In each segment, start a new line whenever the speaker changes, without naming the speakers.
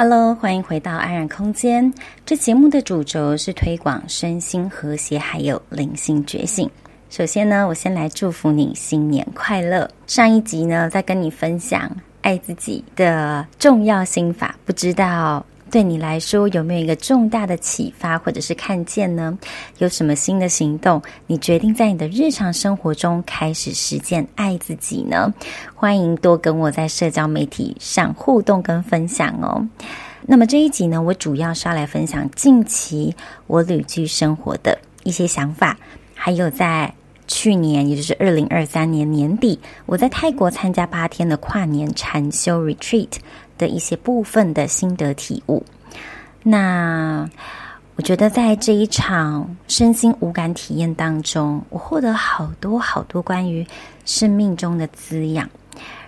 Hello，欢迎回到安然空间。这节目的主轴是推广身心和谐，还有灵性觉醒。首先呢，我先来祝福你新年快乐。上一集呢，在跟你分享爱自己的重要心法，不知道对你来说有没有一个重大的启发，或者是看见呢？有什么新的行动？你决定在你的日常生活中开始实践爱自己呢？欢迎多跟我在社交媒体上互动跟分享哦。那么这一集呢，我主要是要来分享近期我旅居生活的一些想法，还有在去年，也就是二零二三年年底，我在泰国参加八天的跨年禅修 retreat 的一些部分的心得体悟。那我觉得在这一场身心无感体验当中，我获得好多好多关于生命中的滋养。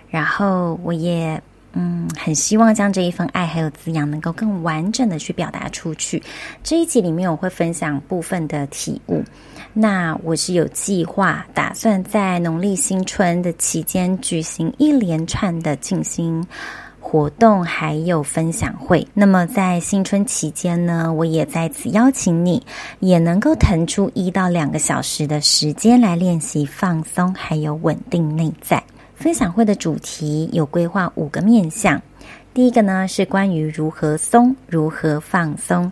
然后我也嗯，很希望将这一份爱还有滋养能够更完整的去表达出去。这一集里面我会分享部分的体悟。那我是有计划，打算在农历新春的期间举行一连串的静心活动，还有分享会。那么在新春期间呢，我也在此邀请你，也能够腾出一到两个小时的时间来练习放松，还有稳定内在。分享会的主题有规划五个面向，第一个呢是关于如何松、如何放松；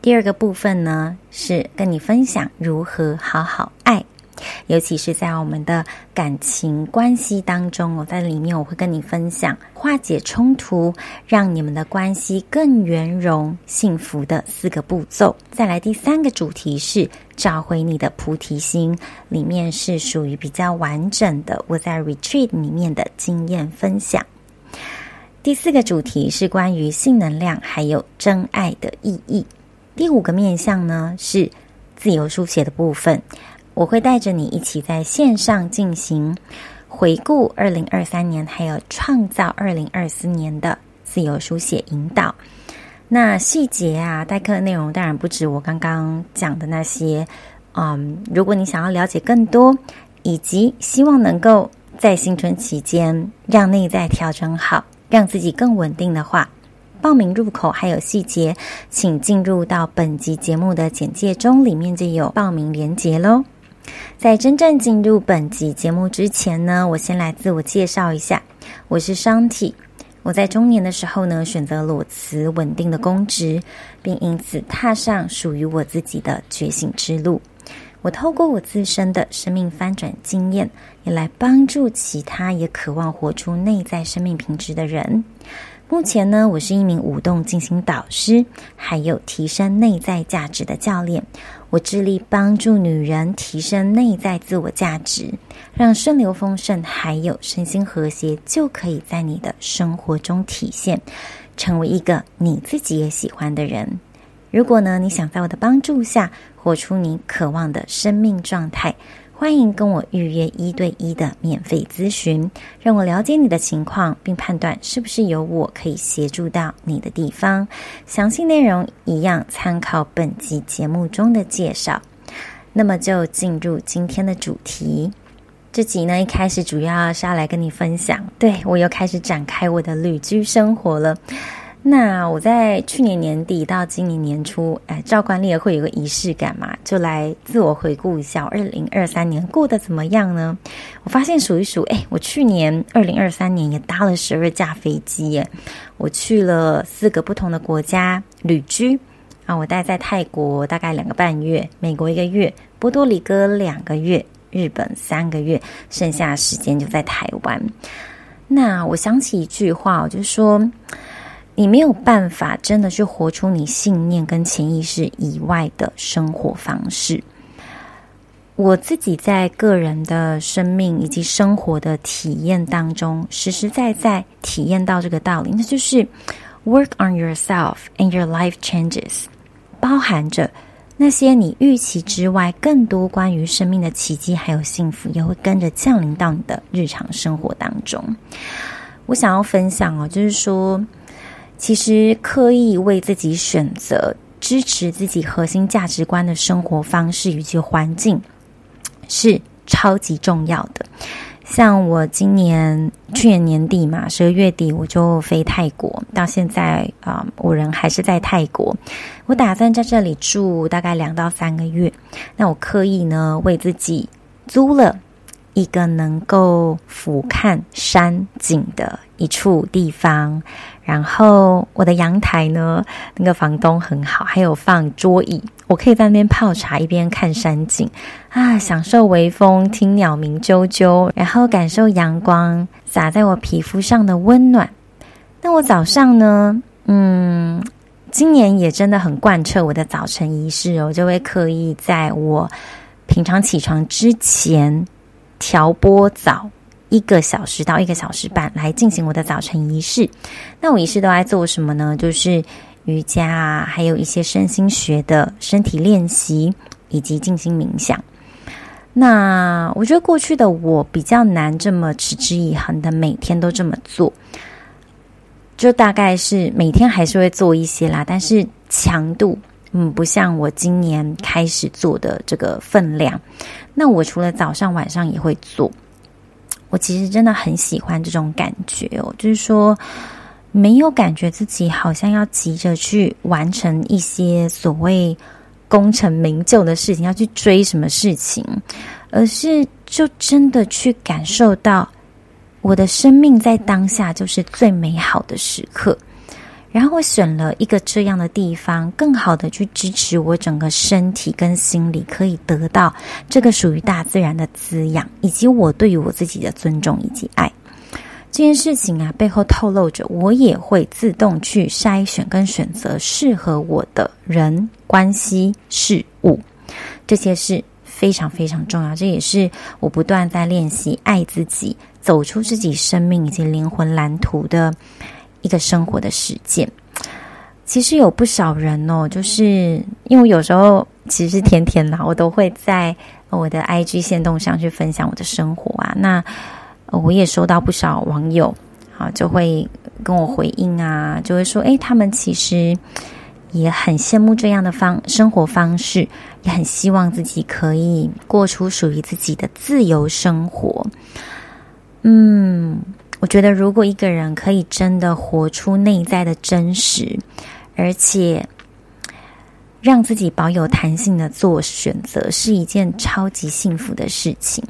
第二个部分呢是跟你分享如何好好爱，尤其是在我们的感情关系当中，我在里面我会跟你分享化解冲突，让你们的关系更圆融、幸福的四个步骤。再来第三个主题是。找回你的菩提心，里面是属于比较完整的。我在 retreat 里面的经验分享。第四个主题是关于性能量，还有真爱的意义。第五个面向呢是自由书写的部分，我会带着你一起在线上进行回顾二零二三年，还有创造二零二四年的自由书写引导。那细节啊，代课内容当然不止我刚刚讲的那些。嗯，如果你想要了解更多，以及希望能够在新春期间让内在调整好，让自己更稳定的话，报名入口还有细节，请进入到本集节目的简介中，里面就有报名链接喽。在真正进入本集节目之前呢，我先来自我介绍一下，我是商体。我在中年的时候呢，选择裸辞稳定的公职，并因此踏上属于我自己的觉醒之路。我透过我自身的生命翻转经验，也来帮助其他也渴望活出内在生命品质的人。目前呢，我是一名舞动进行导师，还有提升内在价值的教练。我致力帮助女人提升内在自我价值，让顺流丰盛，还有身心和谐，就可以在你的生活中体现，成为一个你自己也喜欢的人。如果呢，你想在我的帮助下，活出你渴望的生命状态。欢迎跟我预约一对一的免费咨询，让我了解你的情况，并判断是不是有我可以协助到你的地方。详细内容一样参考本集节目中的介绍。那么就进入今天的主题。这集呢，一开始主要是要来跟你分享，对，我又开始展开我的旅居生活了。那我在去年年底到今年年初，哎，照惯例会有个仪式感嘛，就来自我回顾一下，二零二三年过得怎么样呢？我发现数一数，哎，我去年二零二三年也搭了十二架飞机耶，我去了四个不同的国家旅居啊，我待在泰国大概两个半月，美国一个月，波多黎各两个月，日本三个月，剩下时间就在台湾。那我想起一句话，我就说。你没有办法真的去活出你信念跟潜意识以外的生活方式。我自己在个人的生命以及生活的体验当中，实实在在体验到这个道理，那就是 work on yourself and your life changes，包含着那些你预期之外更多关于生命的奇迹还有幸福，也会跟着降临到你的日常生活当中。我想要分享哦，就是说。其实，刻意为自己选择支持自己核心价值观的生活方式以及环境，是超级重要的。像我今年去年年底嘛，十二月底我就飞泰国，到现在啊、我人还是在泰国。我打算在这里住大概两到三个月。那我刻意呢，为自己租了一个能够俯瞰山景的一处地方。然后我的阳台呢，那个房东很好，还有放桌椅。我可以在那边泡茶，一边看山景啊，享受微风，听鸟鸣啾啾，然后感受阳光洒在我皮肤上的温暖。那我早上呢，嗯，今年也真的很贯彻我的早晨仪式哦，就会刻意在我平常起床之前调拨早一个小时到一个小时半来进行我的早晨仪式。那我仪式都在做什么呢？就是。瑜伽啊，还有一些身心学的身体练习，以及静心冥想。那我觉得过去的我比较难这么持之以恒的每天都这么做，就大概是每天还是会做一些啦，但是强度嗯不像我今年开始做的这个分量。那我除了早上晚上也会做，我其实真的很喜欢这种感觉哦，就是说。没有感觉自己好像要急着去完成一些所谓功成名就的事情，要去追什么事情，而是就真的去感受到我的生命在当下就是最美好的时刻。然后我选了一个这样的地方，更好的去支持我整个身体跟心理可以得到这个属于大自然的滋养，以及我对于我自己的尊重以及爱。这件事情啊，背后透露着我也会自动去筛选跟选择适合我的人、关系、事物，这些是非常非常重要。这也是我不断在练习爱自己、走出自己生命以及灵魂蓝图的一个生活的实践。其实有不少人哦，就是因为有时候其实是天天啦，我都会在我的 IG 限动上去分享我的生活啊，那。我也收到不少网友，啊，就会跟我回应啊，就会说，诶，他们其实也很羡慕这样的方生活方式，也很希望自己可以过出属于自己的自由生活。嗯，我觉得如果一个人可以真的活出内在的真实，而且让自己保有弹性的做选择，是一件超级幸福的事情。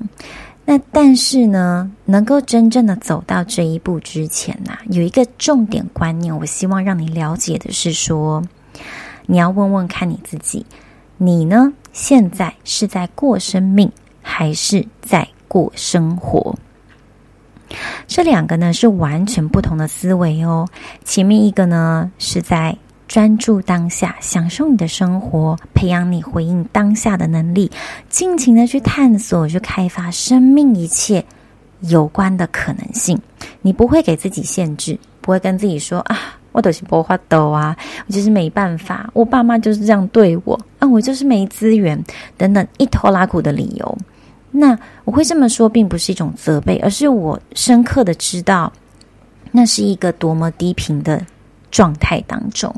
那但是呢，能够真正的走到这一步之前呐、有一个重点观念，我希望让你了解的是说，你要问问看你自己，你呢现在是在过生命，还是在过生活？这两个呢是完全不同的思维哦。前面一个呢是在。专注当下，享受你的生活，培养你回应当下的能力，尽情的去探索、去开发生命一切有关的可能性。你不会给自己限制，不会跟自己说啊，我都是不法度啊，我就是没办法，我爸妈就是这样对我啊，我就是没资源等等一拖拉库的理由。那我会这么说，并不是一种责备，而是我深刻的知道，那是一个多么低频的。状态当中，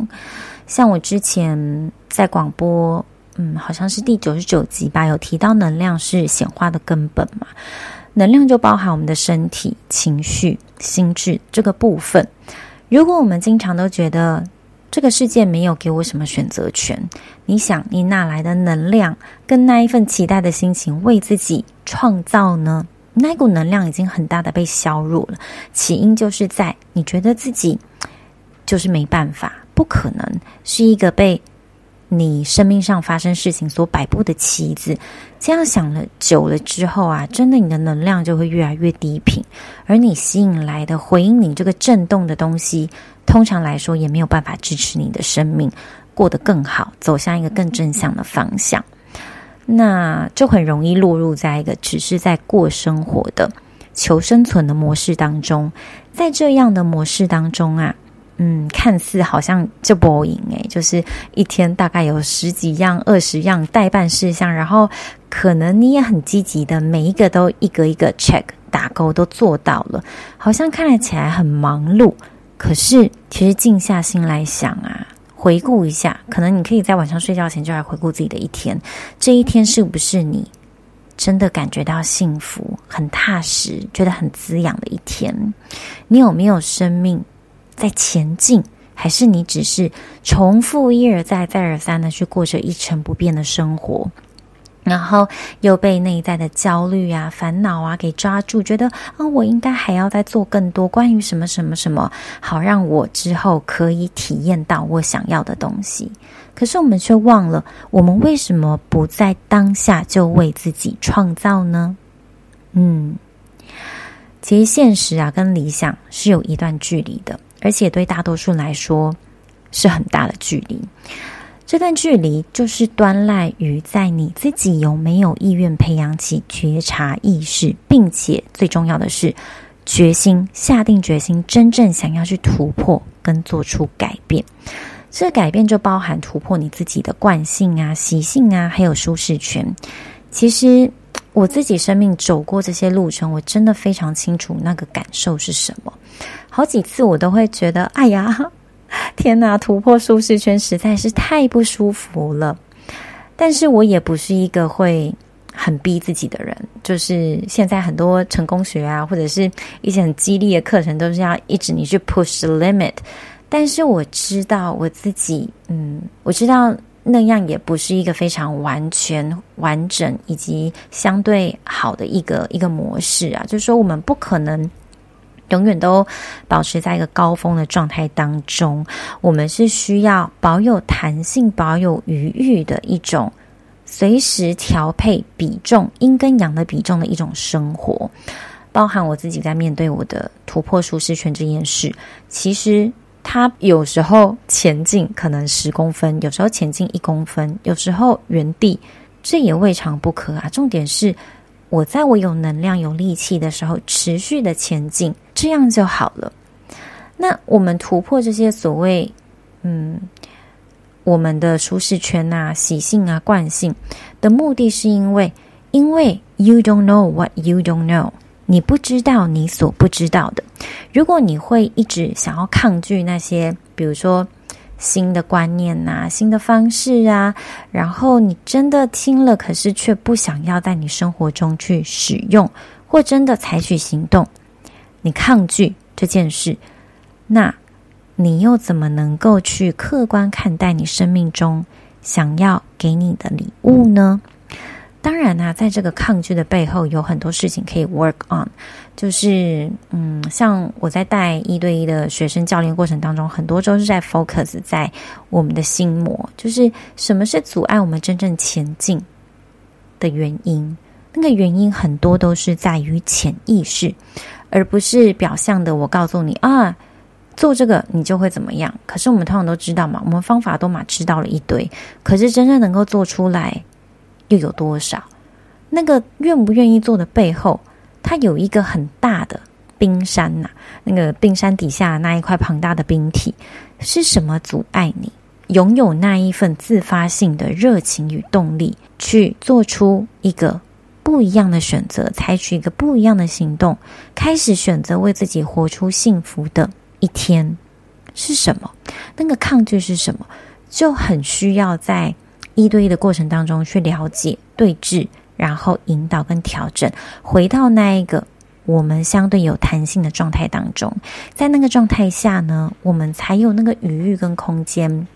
像我之前在广播，嗯，好像是第九十九集吧，有提到能量是显化的根本嘛。能量就包含我们的身体、情绪、心智这个部分。如果我们经常都觉得这个世界没有给我什么选择权，你想你哪来的能量跟那一份期待的心情为自己创造呢？那股能量已经很大的被削弱了。起因就是在你觉得自己。就是没办法，不可能是一个被你生命上发生事情所摆布的棋子。这样想了久了之后啊，真的你的能量就会越来越低频，而你吸引来的回应你这个震动的东西，通常来说也没有办法支持你的生命过得更好，走向一个更正向的方向。那就很容易落入在一个只是在过生活的求生存的模式当中，在这样的模式当中啊。嗯，看似好像就不赢诶，就是一天大概有十几样、二十样待办事项，然后可能你也很积极的，每一个都一个一个 check 打勾都做到了，好像看起来很忙碌。可是其实静下心来想啊，回顾一下，可能你可以在晚上睡觉前就来回顾自己的一天，这一天是不是你真的感觉到幸福、很踏实、觉得很滋养的一天？你有没有生命在前进？还是你只是重复一而再、再而三的去过着一成不变的生活？然后又被内在的焦虑啊、烦恼啊给抓住，觉得啊、我应该还要再做更多关于什么什么什么，好让我之后可以体验到我想要的东西。可是我们却忘了，我们为什么不在当下就为自己创造呢？嗯，其实现实啊跟理想是有一段距离的，而且对大多数来说是很大的距离。这段距离就是端赖于在你自己有没有意愿培养起觉察意识，并且最重要的是决心，下定决心，真正想要去突破跟做出改变。这改变就包含突破你自己的惯性啊、习性啊，还有舒适圈。其实我自己生命走过这些路程，我真的非常清楚那个感受是什么。好几次我都会觉得，哎呀。天哪，突破舒适圈实在是太不舒服了。但是我也不是一个会很逼自己的人，就是现在很多成功学啊，或者是一些很激励的课程，都是要一直你去 push limit。但是我知道我自己，嗯，我知道那样也不是一个非常完全完整以及相对好的一个一个模式啊，就是说我们不可能。永远都保持在一个高峰的状态当中，我们是需要保有弹性、保有余裕的一种随时调配比重阴跟阳的比重的一种生活。包含我自己在面对我的突破舒适圈这件事，其实它有时候前进可能十公分，有时候前进一公分，有时候原地，这也未尝不可啊。重点是。我在我有能量、有力气的时候，持续的前进，这样就好了。那我们突破这些所谓，嗯，我们的舒适圈啊、习性啊、惯性的目的，是因为，因为 you don't know what you don't know，你不知道你所不知道的。如果你会一直想要抗拒那些，比如说。新的观念呐，新的方式啊，然后你真的听了，可是却不想要在你生活中去使用，或真的采取行动，你抗拒这件事，那你又怎么能够去客观看待你生命中想要给你的礼物呢？当然呢、在这个抗拒的背后，有很多事情可以 work on。就是，嗯，像我在带一对一的学生教练过程当中，很多都是在 focus 在我们的心魔，就是什么是阻碍我们真正前进的原因。那个原因很多都是在于潜意识，而不是表象的。我告诉你啊，做这个你就会怎么样。可是我们通常都知道嘛，我们方法都嘛知道了一堆，可是真正能够做出来。又有多少？那个愿不愿意做的背后，它有一个很大的冰山呐、那个冰山底下那一块庞大的冰体，是什么阻碍你拥有那一份自发性的热情与动力，去做出一个不一样的选择，采取一个不一样的行动，开始选择为自己活出幸福的一天？是什么？那个抗拒是什么？就很需要在。一对一的过程当中去了解、对峙，然后引导跟调整，回到那一个我们相对有弹性的状态当中，在那个状态下呢，我们才有那个余裕跟空间，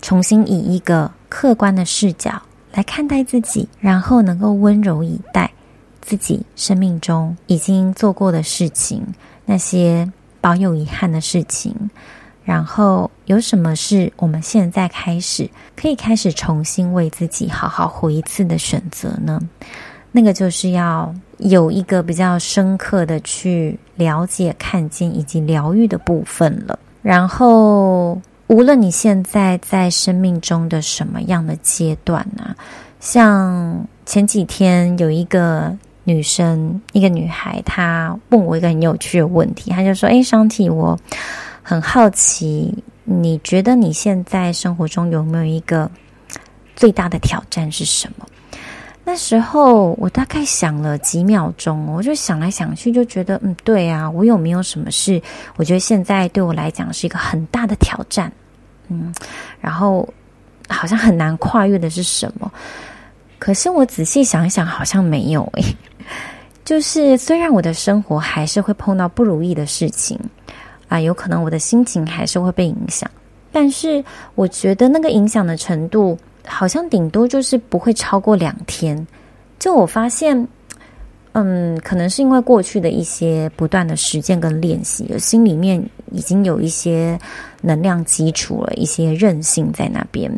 重新以一个客观的视角来看待自己，然后能够温柔以待自己生命中已经做过的事情，那些保有遗憾的事情。然后有什么是我们现在开始可以开始重新为自己好好活一次的选择呢？那个就是要有一个比较深刻的去了解、看见以及疗愈的部分了。然后，无论你现在在生命中的什么样的阶段啊，像前几天有一个女生，一个女孩，她问我一个很有趣的问题，她就说：“哎，商体，我。”很好奇，你觉得你现在生活中有没有一个最大的挑战是什么？那时候我大概想了几秒钟，我就想来想去，就觉得嗯，对啊，我有没有什么事？我觉得现在对我来讲是一个很大的挑战，嗯，然后好像很难跨越的是什么？可是我仔细想一想，好像没有诶。就是虽然我的生活还是会碰到不如意的事情啊，有可能我的心情还是会被影响，但是我觉得那个影响的程度，好像顶多就是不会超过两天。就我发现。嗯，可能是因为过去的一些不断的实践跟练习，心里面已经有一些能量基础了，一些韧性在那边。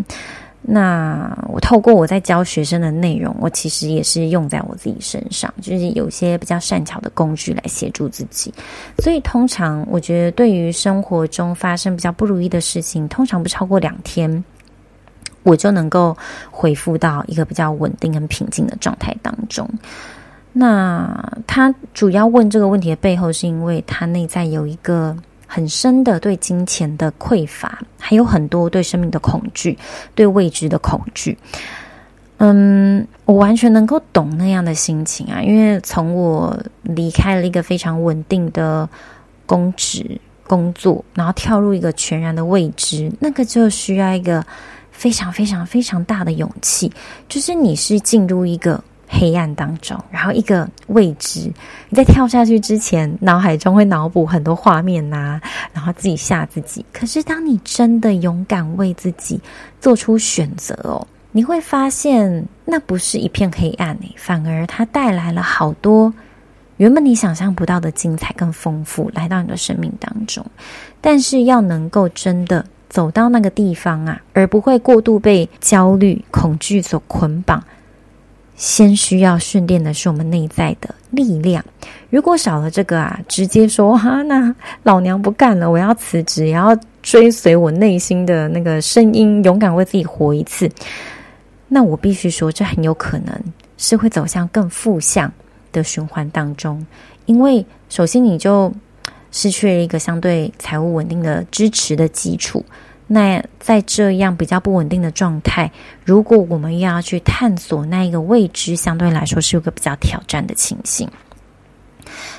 那我透过我在教学生的内容，我其实也是用在我自己身上，就是有些比较善巧的工具来协助自己。所以通常我觉得，对于生活中发生比较不如意的事情，通常不超过两天，我就能够恢复到一个比较稳定跟平静的状态当中。那他主要问这个问题的背后，是因为他内在有一个很深的对金钱的匮乏，还有很多对生命的恐惧，对未知的恐惧。嗯，我完全能够懂那样的心情啊，因为从我离开了一个非常稳定的公职工作，然后跳入一个全然的未知，那个就需要一个非常非常非常大的勇气，就是你是进入一个。黑暗当中，然后一个未知，你在跳下去之前，脑海中会脑补很多画面呐、啊，然后自己吓自己。可是当你真的勇敢为自己做出选择哦，你会发现那不是一片黑暗诶，反而它带来了好多原本你想象不到的精彩跟丰富来到你的生命当中。但是要能够真的走到那个地方啊，而不会过度被焦虑、恐惧所捆绑。先需要训练的是我们内在的力量。如果少了这个啊，直接说哈、啊，那老娘不干了，我要辞职，也要追随我内心的那个声音，勇敢为自己活一次。那我必须说，这很有可能是会走向更负向的循环当中，因为首先你就失去了一个相对财务稳定的支持的基础。那在这样比较不稳定的状态，如果我们又要去探索那一个未知，相对来说是一个比较挑战的情形。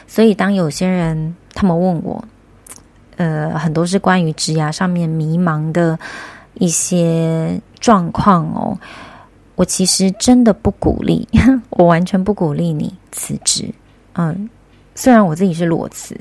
所以，当有些人他们问我，呃，很多是关于职涯上面迷茫的一些状况哦，我其实真的不鼓励，我完全不鼓励你辞职。嗯，虽然我自己是裸辞，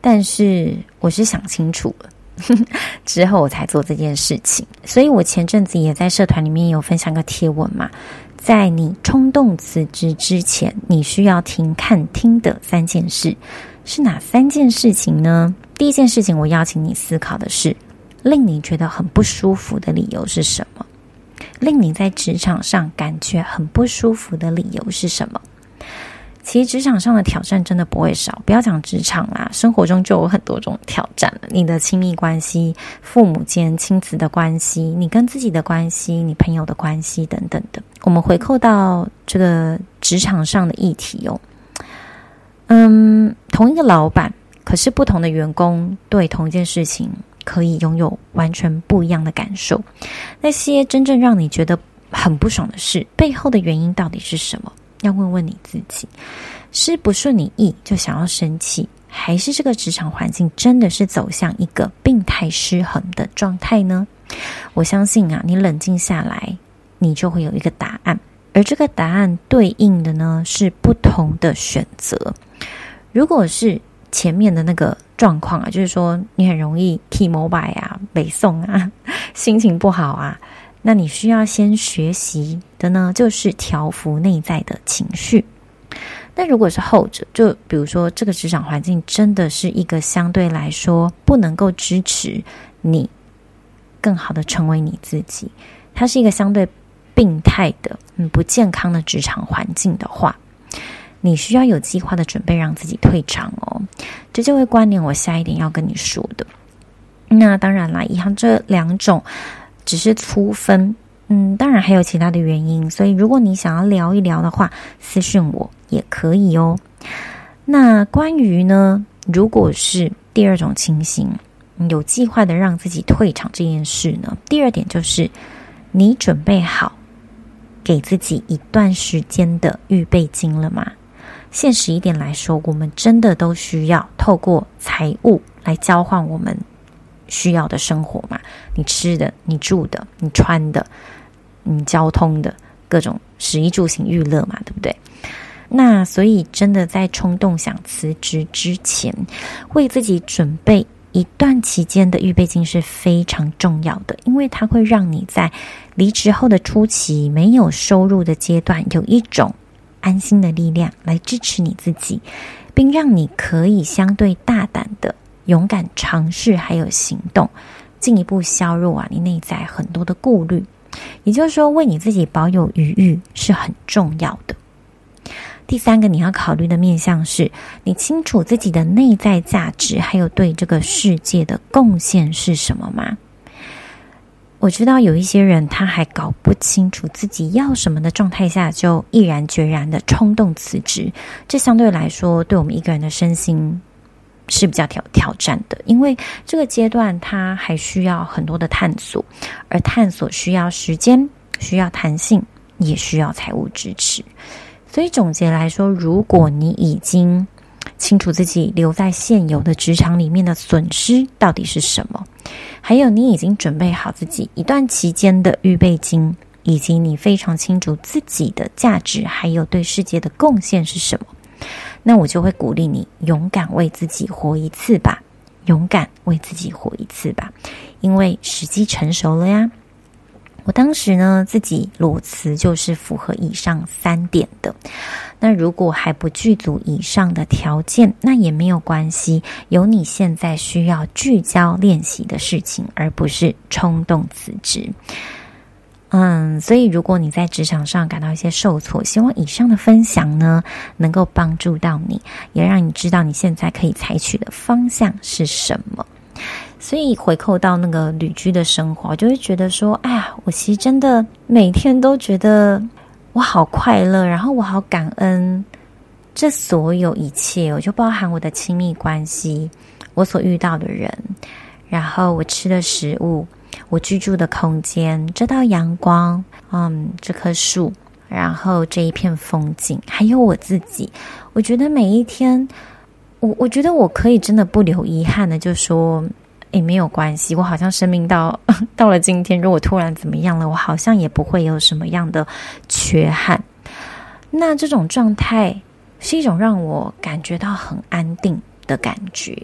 但是我是想清楚了。之后我才做这件事情，所以我前阵子也在社团里面有分享个贴文嘛，在你冲动辞职之前，你需要听看听的三件事是哪三件事情呢？第一件事情，我邀请你思考的是，令你觉得很不舒服的理由是什么？令你在职场上感觉很不舒服的理由是什么？其实职场上的挑战真的不会少，不要讲职场啦，生活中就有很多种挑战了。你的亲密关系、父母间亲子的关系、你跟自己的关系、你朋友的关系等等的。我们回扣到这个职场上的议题哦，嗯，同一个老板，可是不同的员工对同一件事情可以拥有完全不一样的感受。那些真正让你觉得很不爽的事，背后的原因到底是什么？要问问你自己，是不顺你意就想要生气，还是这个职场环境真的是走向一个病态失衡的状态呢？我相信啊，你冷静下来，你就会有一个答案。而这个答案对应的呢，是不同的选择。如果是前面的那个状况啊，就是说你很容易 T-Mobile 啊、北宋啊，心情不好啊。那你需要先学习的呢，就是调服内在的情绪。那如果是后者，就比如说这个职场环境真的是一个相对来说不能够支持你更好的成为你自己，它是一个相对病态的、嗯不健康的职场环境的话，你需要有计划的准备让自己退场哦。这就会关联我下一点要跟你说的。那当然啦，以上这两种。只是粗分，嗯，当然还有其他的原因，所以如果你想要聊一聊的话，私讯我也可以哦。那关于呢，如果是第二种情形，有计划的让自己退场这件事呢，第二点就是你准备好给自己一段时间的预备金了吗？现实一点来说，我们真的都需要透过财务来交换我们。需要的生活嘛，你吃的、你住的、你穿的、你交通的，各种食衣住行娱乐嘛，对不对？那所以真的在冲动想辞职之前，为自己准备一段期间的预备金是非常重要的，因为它会让你在离职后的初期没有收入的阶段，有一种安心的力量来支持你自己，并让你可以相对大胆的勇敢尝试，还有行动，进一步削弱啊你内在很多的顾虑。也就是说，为你自己保有余裕是很重要的。第三个你要考虑的面向是，你清楚自己的内在价值，还有对这个世界的贡献是什么吗？我知道有一些人他还搞不清楚自己要什么的状态下，就毅然决然的冲动辞职，这相对来说对我们一个人的身心是比较挑挑战的，因为这个阶段他还需要很多的探索，而探索需要时间，需要弹性，也需要财务支持。所以总结来说，如果你已经清楚自己留在现有的职场里面的损失到底是什么，还有你已经准备好自己一段期间的预备金，以及你非常清楚自己的价值，还有对世界的贡献是什么，那我就会鼓励你勇敢为自己活一次吧，勇敢为自己活一次吧，因为时机成熟了呀。我当时呢，自己裸辞就是符合以上三点的。那如果还不具足以上的条件，那也没有关系。有你现在需要聚焦练习的事情，而不是冲动辞职。嗯，所以如果你在职场上感到一些受挫，希望以上的分享呢，能够帮助到你，也让你知道你现在可以采取的方向是什么。所以回扣到那个旅居的生活，我就会觉得说，哎呀，我其实真的每天都觉得我好快乐，然后我好感恩这所有一切，我就包含我的亲密关系，我所遇到的人，然后我吃的食物，我居住的空间，这道阳光，嗯，这棵树，然后这一片风景，还有我自己，我觉得每一天，我我觉得我可以真的不留遗憾的，就说。也没有关系，我好像生命到 到了今天，如果突然怎么样了，我好像也不会有什么样的缺憾。那这种状态是一种让我感觉到很安定的感觉，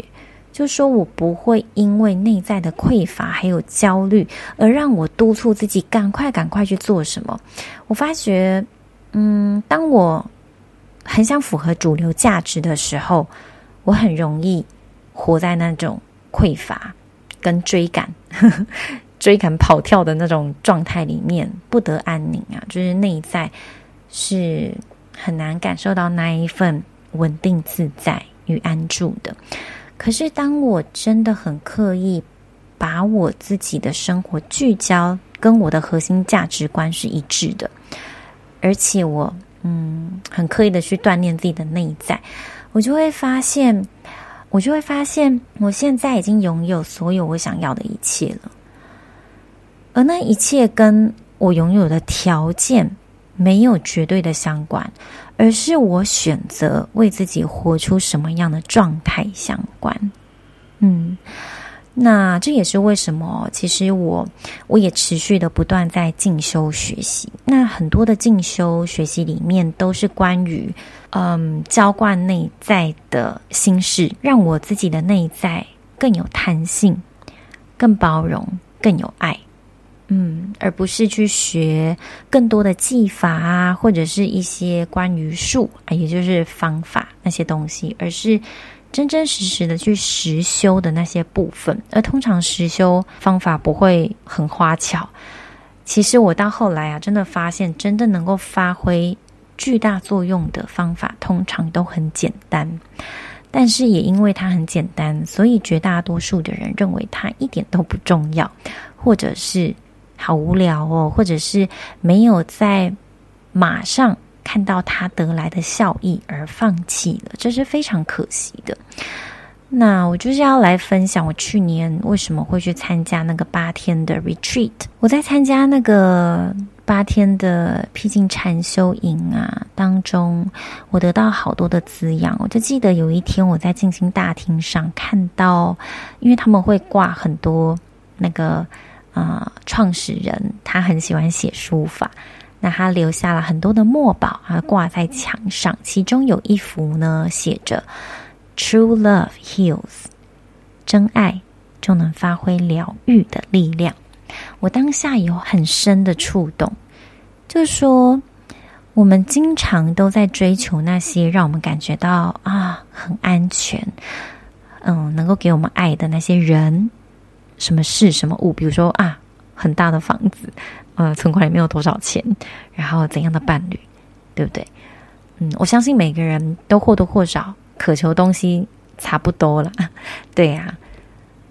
就是说我不会因为内在的匮乏还有焦虑而让我督促自己赶快赶快去做什么。我发觉，嗯，当我很想符合主流价值的时候，我很容易活在那种匮乏。跟追赶、追赶、跑跳的那种状态里面不得安宁啊，就是内在是很难感受到那一份稳定自在与安住的。可是当我真的很刻意把我自己的生活聚焦跟我的核心价值观是一致的，而且我嗯很刻意的去锻炼自己的内在，我就会发现。我就会发现，我现在已经拥有所有我想要的一切了，而那一切跟我拥有的条件没有绝对的相关，而是我选择为自己活出什么样的状态相关。嗯。那这也是为什么，其实我我也持续的不断在进修学习。那很多的进修学习里面都是关于，嗯，浇灌内在的心事，让我自己的内在更有弹性、更包容、更有爱。嗯，而不是去学更多的技法啊，或者是一些关于术啊，也就是方法那些东西，而是。真真实实的去实修的那些部分，而通常实修方法不会很花巧。其实我到后来啊，真的发现，真的能够发挥巨大作用的方法，通常都很简单。但是也因为它很简单，所以绝大多数的人认为它一点都不重要，或者是好无聊哦，或者是没有在马上。看到他得来的效益而放弃了，这是非常可惜的。那我就是要来分享我去年为什么会去参加那个八天的 retreat。我在参加那个八天的僻静禅修营啊当中，我得到好多的滋养。我就记得有一天我在静心大厅上看到，因为他们会挂很多那个啊、创始人，他很喜欢写书法。那他留下了很多的墨宝啊，挂在墙上，其中有一幅呢，写着 “True love heals”，真爱就能发挥疗愈的力量。我当下有很深的触动，就是说，我们经常都在追求那些让我们感觉到啊很安全，嗯，能够给我们爱的那些人、什么事、什么物，比如说啊，很大的房子，呃，存款里面有多少钱，然后怎样的伴侣，对不对？嗯，我相信每个人都或多或少渴求东西差不多了，对呀。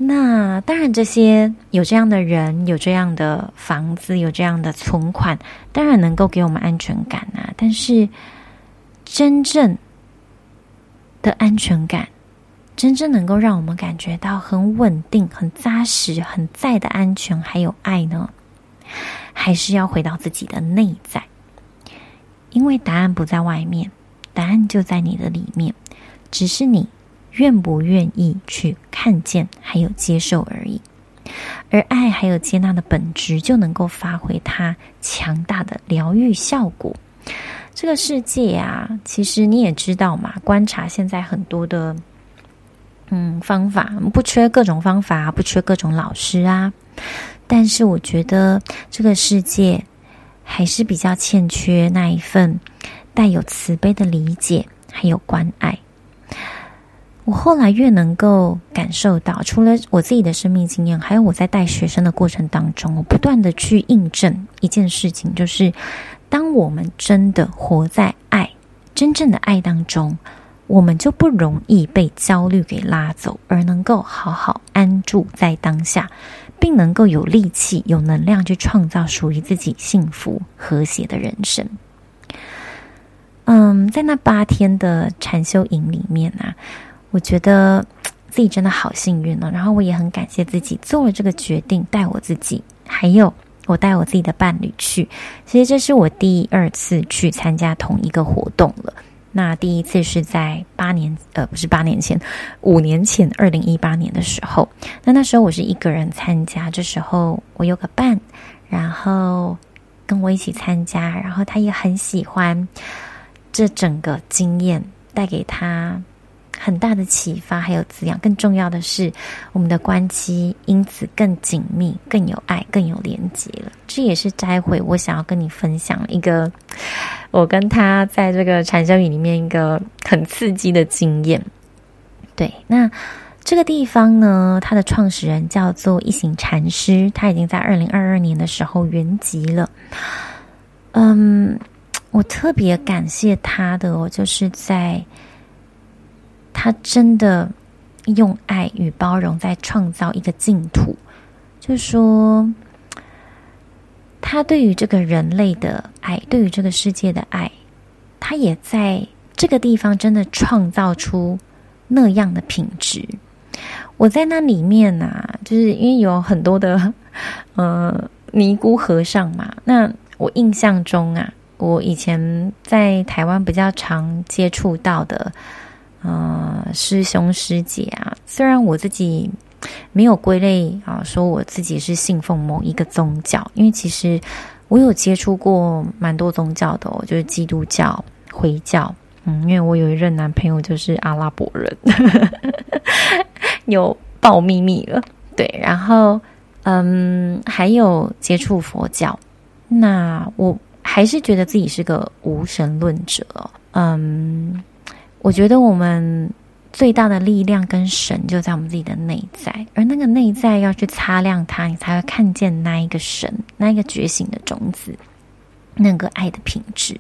那当然，这些有这样的人，有这样的房子，有这样的存款，当然能够给我们安全感啊。但是，真正的安全感，真正能够让我们感觉到很稳定、很扎实、很在的安全，还有爱呢，还是要回到自己的内在，因为答案不在外面，答案就在你的里面，只是你。愿不愿意去看见，还有接受而已。而爱还有接纳的本质，就能够发挥它强大的疗愈效果。这个世界啊，其实你也知道嘛，观察现在很多的嗯方法，不缺各种方法，不缺各种老师啊。但是我觉得这个世界还是比较欠缺那一份带有慈悲的理解，还有关爱。我后来越能够感受到，除了我自己的生命经验，还有我在带学生的过程当中，我不断的去印证一件事情，就是当我们真的活在爱、真正的爱当中，我们就不容易被焦虑给拉走，而能够好好安住在当下，并能够有力气、有能量去创造属于自己幸福和谐的人生。嗯，在那八天的禅修营里面啊。我觉得自己真的好幸运哦，然后我也很感谢自己做了这个决定，带我自己，还有我带我自己的伴侣去。其实这是我第二次去参加同一个活动了。那第一次是在八年，呃，不是八年前，五年前，二零一八年的时候。那那时候我是一个人参加，这时候我有个伴，然后跟我一起参加，然后他也很喜欢这整个经验带给他。很大的启发，还有滋养。更重要的是，我们的关系因此更紧密、更有爱、更有连结了。这也是摘会我想要跟你分享一个我跟他在这个禅修营里面一个很刺激的经验。对，那这个地方呢，它的创始人叫做一行禅师，他已经在二零二二年的时候圆寂了。嗯，我特别感谢他的，我就是在。他真的用爱与包容在创造一个净土，就是说，他对于这个人类的爱，对于这个世界的爱，他也在这个地方真的创造出那样的品质。我在那里面呐、就是因为有很多的 呃尼姑和尚嘛。那我印象中啊，我以前在台湾比较常接触到的。呃，师兄师姐啊，虽然我自己没有归类啊，说我自己是信奉某一个宗教，因为其实我有接触过蛮多宗教的哦，就是基督教、回教，嗯，因为我有一任男朋友就是阿拉伯人，有爆秘密了，对，然后嗯，还有接触佛教，那我还是觉得自己是个无神论者，嗯。我觉得我们最大的力量跟神就在我们自己的内在，而那个内在要去擦亮它，你才会看见那一个神，那一个觉醒的种子，那个爱的品质。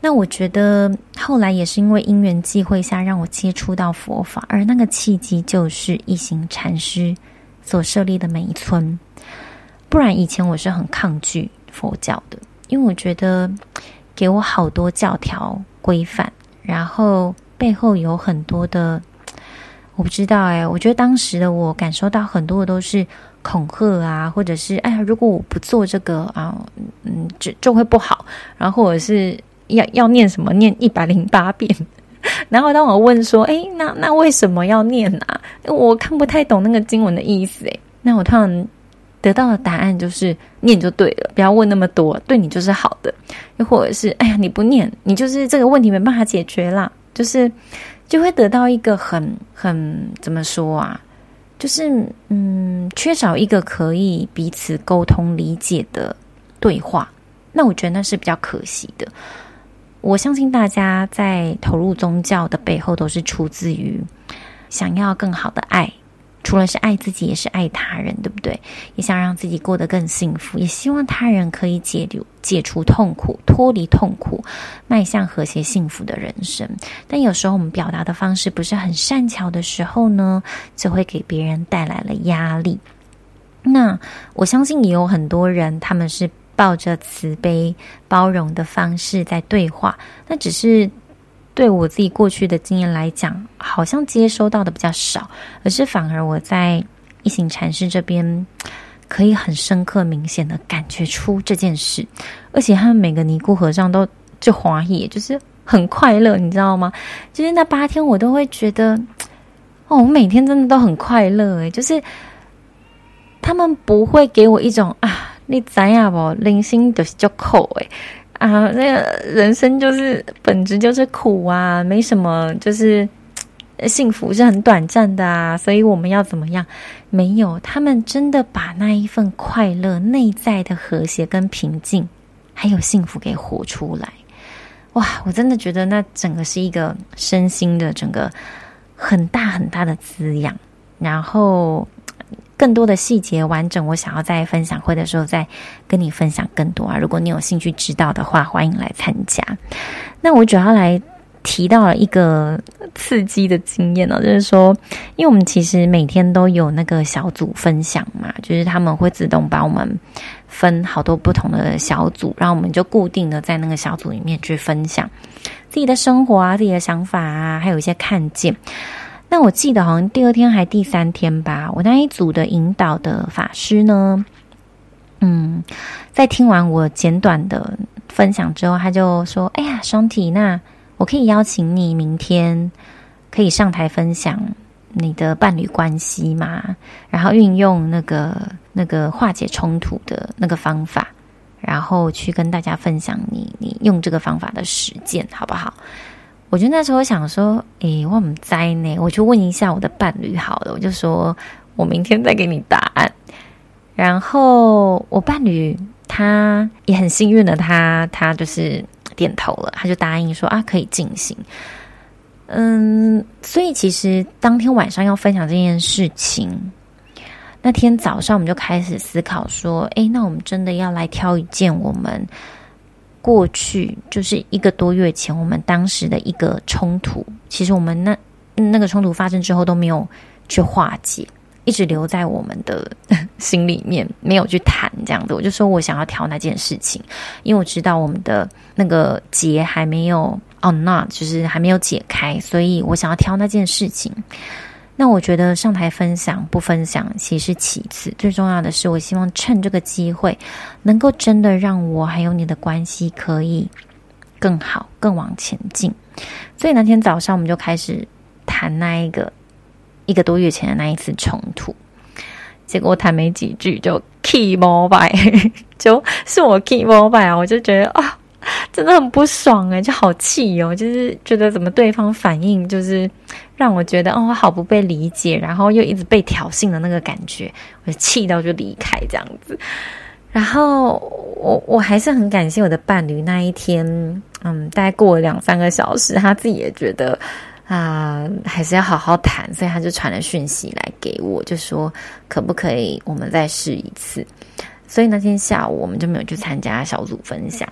那我觉得后来也是因为因缘际会下，让我接触到佛法，而那个契机就是一行禅师所设立的每一村。不然以前我是很抗拒佛教的，因为我觉得给我好多教条规范。然后背后有很多的，我不知道哎，我觉得当时的我感受到很多的都是恐吓啊，或者是哎呀，如果我不做这个啊，嗯，就就会不好，然后或者是要要念什么念一百零八遍，然后当我问说，哎，那那为什么要念啊？我看不太懂那个经文的意思哎，那我突然得到的答案就是念就对了，不要问那么多，对你就是好的。又或者是，哎呀，你不念，你就是这个问题没办法解决啦，就是就会得到一个很很怎么说啊？就是嗯，缺少一个可以彼此沟通理解的对话。那我觉得那是比较可惜的。我相信大家在投入宗教的背后，都是出自于想要更好的爱。除了是爱自己，也是爱他人，对不对？也想让自己过得更幸福，也希望他人可以解解除痛苦，脱离痛苦，迈向和谐幸福的人生。但有时候我们表达的方式不是很善巧的时候呢，就会给别人带来了压力。那我相信也有很多人，他们是抱着慈悲包容的方式在对话，那只是。对我自己过去的经验来讲，好像接收到的比较少，而是反而我在一行禅师这边，可以很深刻、明显的感觉出这件事。而且他们每个尼姑和尚都就华也，就是很快乐，你知道吗？就是那八天，我都会觉得，哦，我每天真的都很快乐，诶，就是他们不会给我一种啊，你知呀不，人生就是足苦诶。啊，那个人生就是本质就是苦啊，没什么，就是幸福是很短暂的啊，所以我们要怎么样？没有，他们真的把那一份快乐、内在的和谐跟平静，还有幸福给活出来。哇，我真的觉得那整个是一个身心的整个很大很大的滋养，然后。更多的细节完整，我想要在分享会的时候再跟你分享更多啊！如果你有兴趣知道的话，欢迎来参加。那我主要来提到了一个刺激的经验呢，就是说，因为我们其实每天都有那个小组分享嘛，就是他们会自动把我们分好多不同的小组，然后我们就固定的在那个小组里面去分享自己的生活啊、自己的想法啊，还有一些看见。那我记得好像第二天还第三天吧，我那一组的引导的法师呢，嗯，在听完我简短的分享之后，他就说：“哎呀，双体，那我可以邀请你明天可以上台分享你的伴侣关系吗？然后运用那个那个化解冲突的那个方法，然后去跟大家分享你你用这个方法的实践，好不好？”我就那时候想说，诶，我们在呢，我就问一下我的伴侣好了，我就说我明天再给你答案。然后我伴侣他也很幸运的，他他就是点头了，他就答应说啊，可以进行。嗯，所以其实当天晚上要分享这件事情，那天早上我们就开始思考说，诶，那我们真的要来挑一件我们。过去就是一个多月前，我们当时的一个冲突，其实我们那那个冲突发生之后都没有去化解，一直留在我们的 心里面，没有去谈这样子。我就说我想要挑那件事情，因为我知道我们的那个结还没有哦，那就是还没有解开，所以我想要挑那件事情。那我觉得上台分享不分享其实其次，最重要的是，我希望趁这个机会，能够真的让我还有你的关系可以更好、更往前进。所以那天早上我们就开始谈那一个一个多月前的那一次冲突，结果我谈没几句就 key mobile，就是我 key mobile 啊，我就觉得啊。真的很不爽哎，就好气哦，就是觉得怎么对方反应就是让我觉得哦，我好不被理解，然后又一直被挑衅的那个感觉，我就气到就离开这样子。然后我我还是很感谢我的伴侣那一天，嗯，大概过了两三个小时，他自己也觉得啊、还是要好好谈，所以他就传了讯息来给我，就说可不可以我们再试一次。所以那天下午我们就没有去参加小组分享。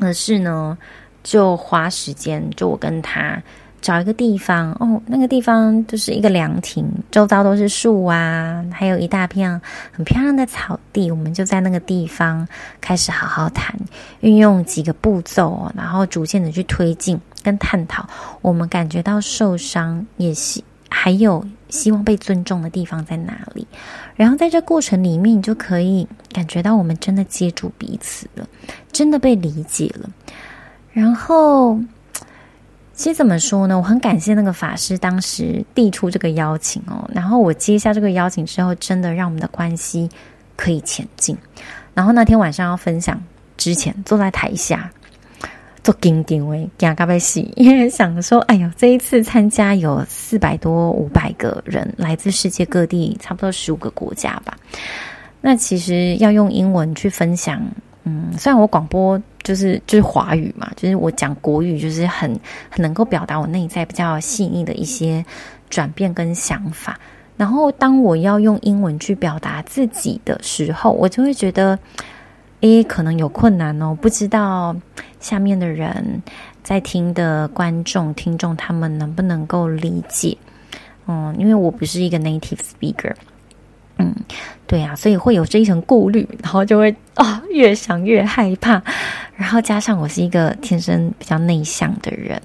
可是呢，就花时间，就我跟他找一个地方哦，那个地方就是一个凉亭，周遭都是树啊，还有一大片很漂亮的草地。我们就在那个地方开始好好谈，运用几个步骤，然后逐渐的去推进跟探讨。我们感觉到受伤，也希还有希望被尊重的地方在哪里。然后在这过程里面，你就可以感觉到我们真的接住彼此了，真的被理解了。然后，其实怎么说呢？我很感谢那个法师当时递出这个邀请哦。然后我接下这个邀请之后，真的让我们的关系可以前进。然后那天晚上要分享之前，坐在台下做紧张的，惊到要死，因为想说，哎呦，这一次参加有四百多五百个人，来自世界各地，差不多十五个国家吧。那其实要用英文去分享，嗯，虽然我广播就是就是华语嘛，就是我讲国语，就是很很能够表达我内在比较细腻的一些转变跟想法。然后，当我要用英文去表达自己的时候，我就会觉得，诶，可能有困难哦。不知道下面的人在听的观众、听众，他们能不能够理解？嗯，因为我不是一个 native speaker，嗯，对啊，所以会有这一层顾虑，然后就会啊、越想越害怕。然后加上我是一个天生比较内向的人。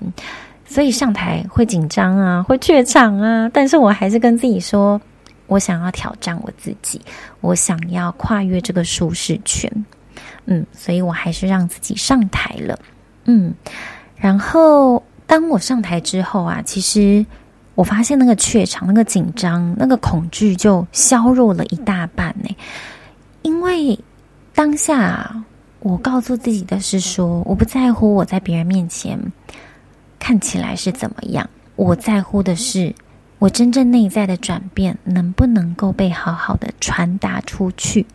所以上台会紧张啊，会怯场啊，但是我还是跟自己说，我想要挑战我自己，我想要跨越这个舒适圈，嗯，所以我还是让自己上台了，嗯，然后当我上台之后啊，其实我发现那个怯场、那个紧张、那个恐惧就削弱了一大半呢，因为当下我告诉自己的是说，我不在乎我在别人面前。看起来是怎么样？我在乎的是我真正内在的转变能不能够被好好的传达出去。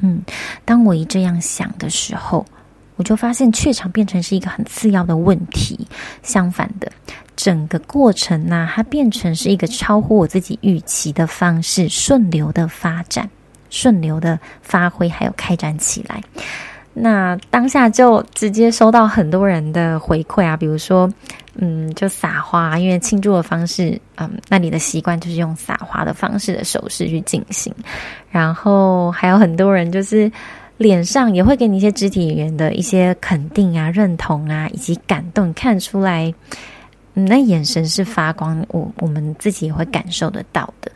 嗯，当我一这样想的时候，我就发现怯场变成是一个很次要的问题。相反的，整个过程呢、它变成是一个超乎我自己预期的方式，顺流的发展，顺流的发挥，还有开展起来。那当下就直接收到很多人的回馈啊，比如说，嗯，就撒花，因为庆祝的方式，嗯，那里的习惯就是用撒花的方式的手势去进行，然后还有很多人就是脸上也会给你一些肢体语言的一些肯定啊、认同啊以及感动，看出来，那眼神是发光，我我们自己也会感受得到的。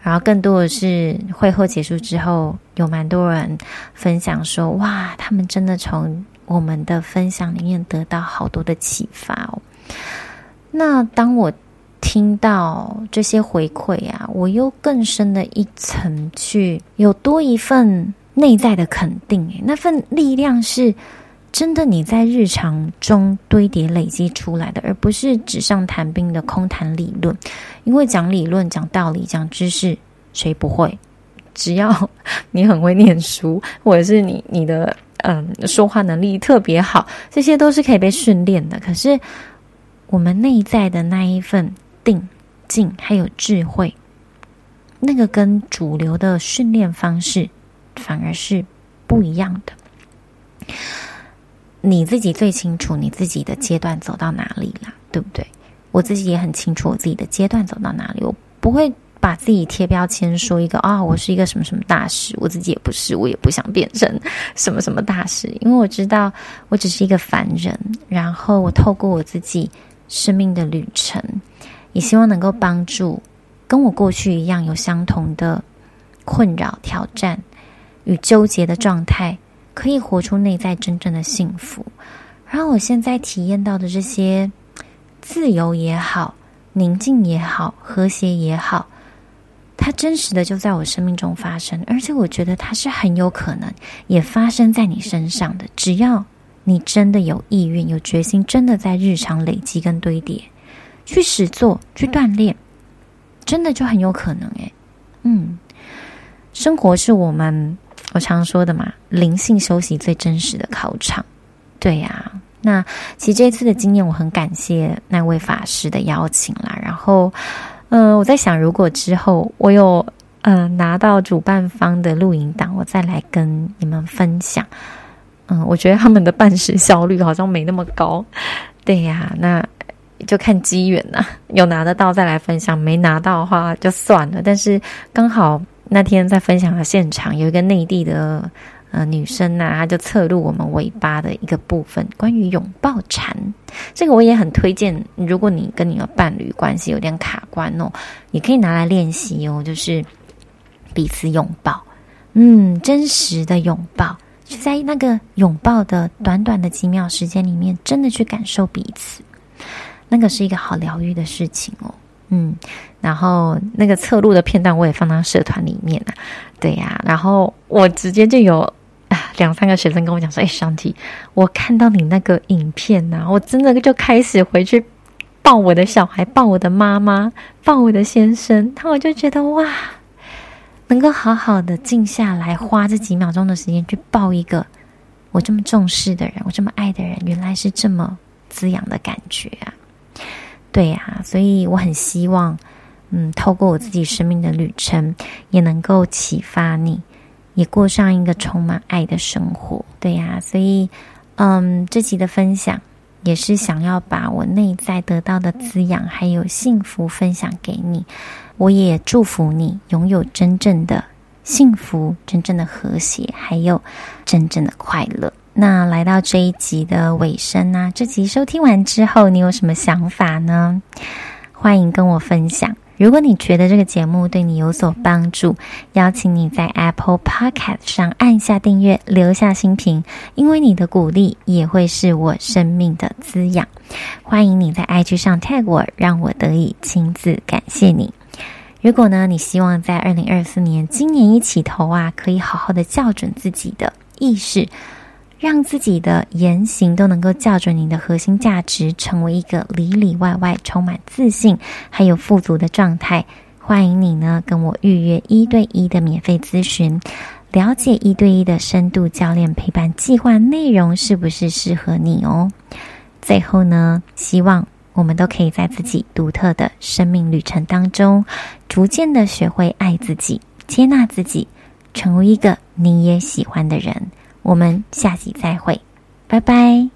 然后更多的是会后结束之后，有蛮多人分享说：“哇，他们真的从我们的分享里面得到好多的启发哦。”那当我听到这些回馈啊，我又更深的一层去有多一份内在的肯定，那份力量是。真的，你在日常中堆叠累积出来的，而不是纸上谈兵的空谈理论。因为讲理论、讲道理、讲知识，谁不会？只要你很会念书，或者是你你的嗯说话能力特别好，这些都是可以被训练的。可是我们内在的那一份定、静还有智慧，那个跟主流的训练方式反而是不一样的。你自己最清楚你自己的阶段走到哪里了，对不对？我自己也很清楚我自己的阶段走到哪里，我不会把自己贴标签，说一个啊、哦，我是一个什么什么大师，我自己也不是，我也不想变成什么什么大师，因为我知道我只是一个凡人，然后我透过我自己生命的旅程，也希望能够帮助跟我过去一样有相同的困扰、挑战与纠结的状态。可以活出内在真正的幸福，然后我现在体验到的这些自由也好、宁静也好、和谐也好，它真实的就在我生命中发生，而且我觉得它是很有可能也发生在你身上的。只要你真的有意愿、有决心，真的在日常累积跟堆叠，去实做、去锻炼，真的就很有可能。诶，嗯，生活是我们。我常说的嘛，灵性休息最真实的考场，对呀、那其实这一次的经验，我很感谢那位法师的邀请啦。然后，嗯、我在想，如果之后我有嗯、拿到主办方的录影档，我再来跟你们分享。嗯，我觉得他们的办事效率好像没那么高。对呀、那就看机缘呐。有拿得到再来分享，没拿到的话就算了。但是刚好。那天在分享的现场，有一个内地的呃女生啊，她就侧录我们尾巴的一个部分，关于拥抱禅。这个我也很推荐，如果你跟你的伴侣关系有点卡关哦，也可以拿来练习哦，就是彼此拥抱，嗯，真实的拥抱，就在那个拥抱的短短的几秒时间里面，真的去感受彼此，那个是一个好疗愈的事情哦。
嗯，然后那个侧录的片段我也放到社团里面了，对呀、然后我直接就有啊两三个学生跟我讲说，哎，上帝，我看到你那个影片呐、我真的就开始回去抱我的小孩，抱我的妈妈，抱我的先生，他我就觉得哇，能够好好的静下来，花这几秒钟的时间去抱一个我这么重视的人，我这么爱的人，原来是这么滋养的感觉啊。对呀、啊，所以我很希望，嗯，透过我自己生命的旅程，也能够启发你，也过上一个充满爱的生活。对呀、所以，嗯，这期的分享也是想要把我内在得到的滋养还有幸福分享给你。我也祝福你拥有真正的幸福、真正的和谐，还有真正的快乐。那来到这一集的尾声呢、这集收听完之后，你有什么想法呢？欢迎跟我分享。如果你觉得这个节目对你有所帮助，邀请你在 Apple Podcast 上按下订阅，留下星评，因为你的鼓励也会是我生命的滋养。欢迎你在 IG 上 tag 我，让我得以亲自感谢你。如果呢，你希望在二零二四年今年一起头啊，可以好好的校准自己的意识。让自己的言行都能够校准你的核心价值，成为一个里里外外充满自信还有富足的状态。欢迎你呢，跟我预约一对一的免费咨询，了解一对一的深度教练陪伴计划内容是不是适合你哦。最后呢，希望我们都可以在自己独特的生命旅程当中，逐渐的学会爱自己、接纳自己，成为一个你也喜欢的人。我们下期再会，拜拜。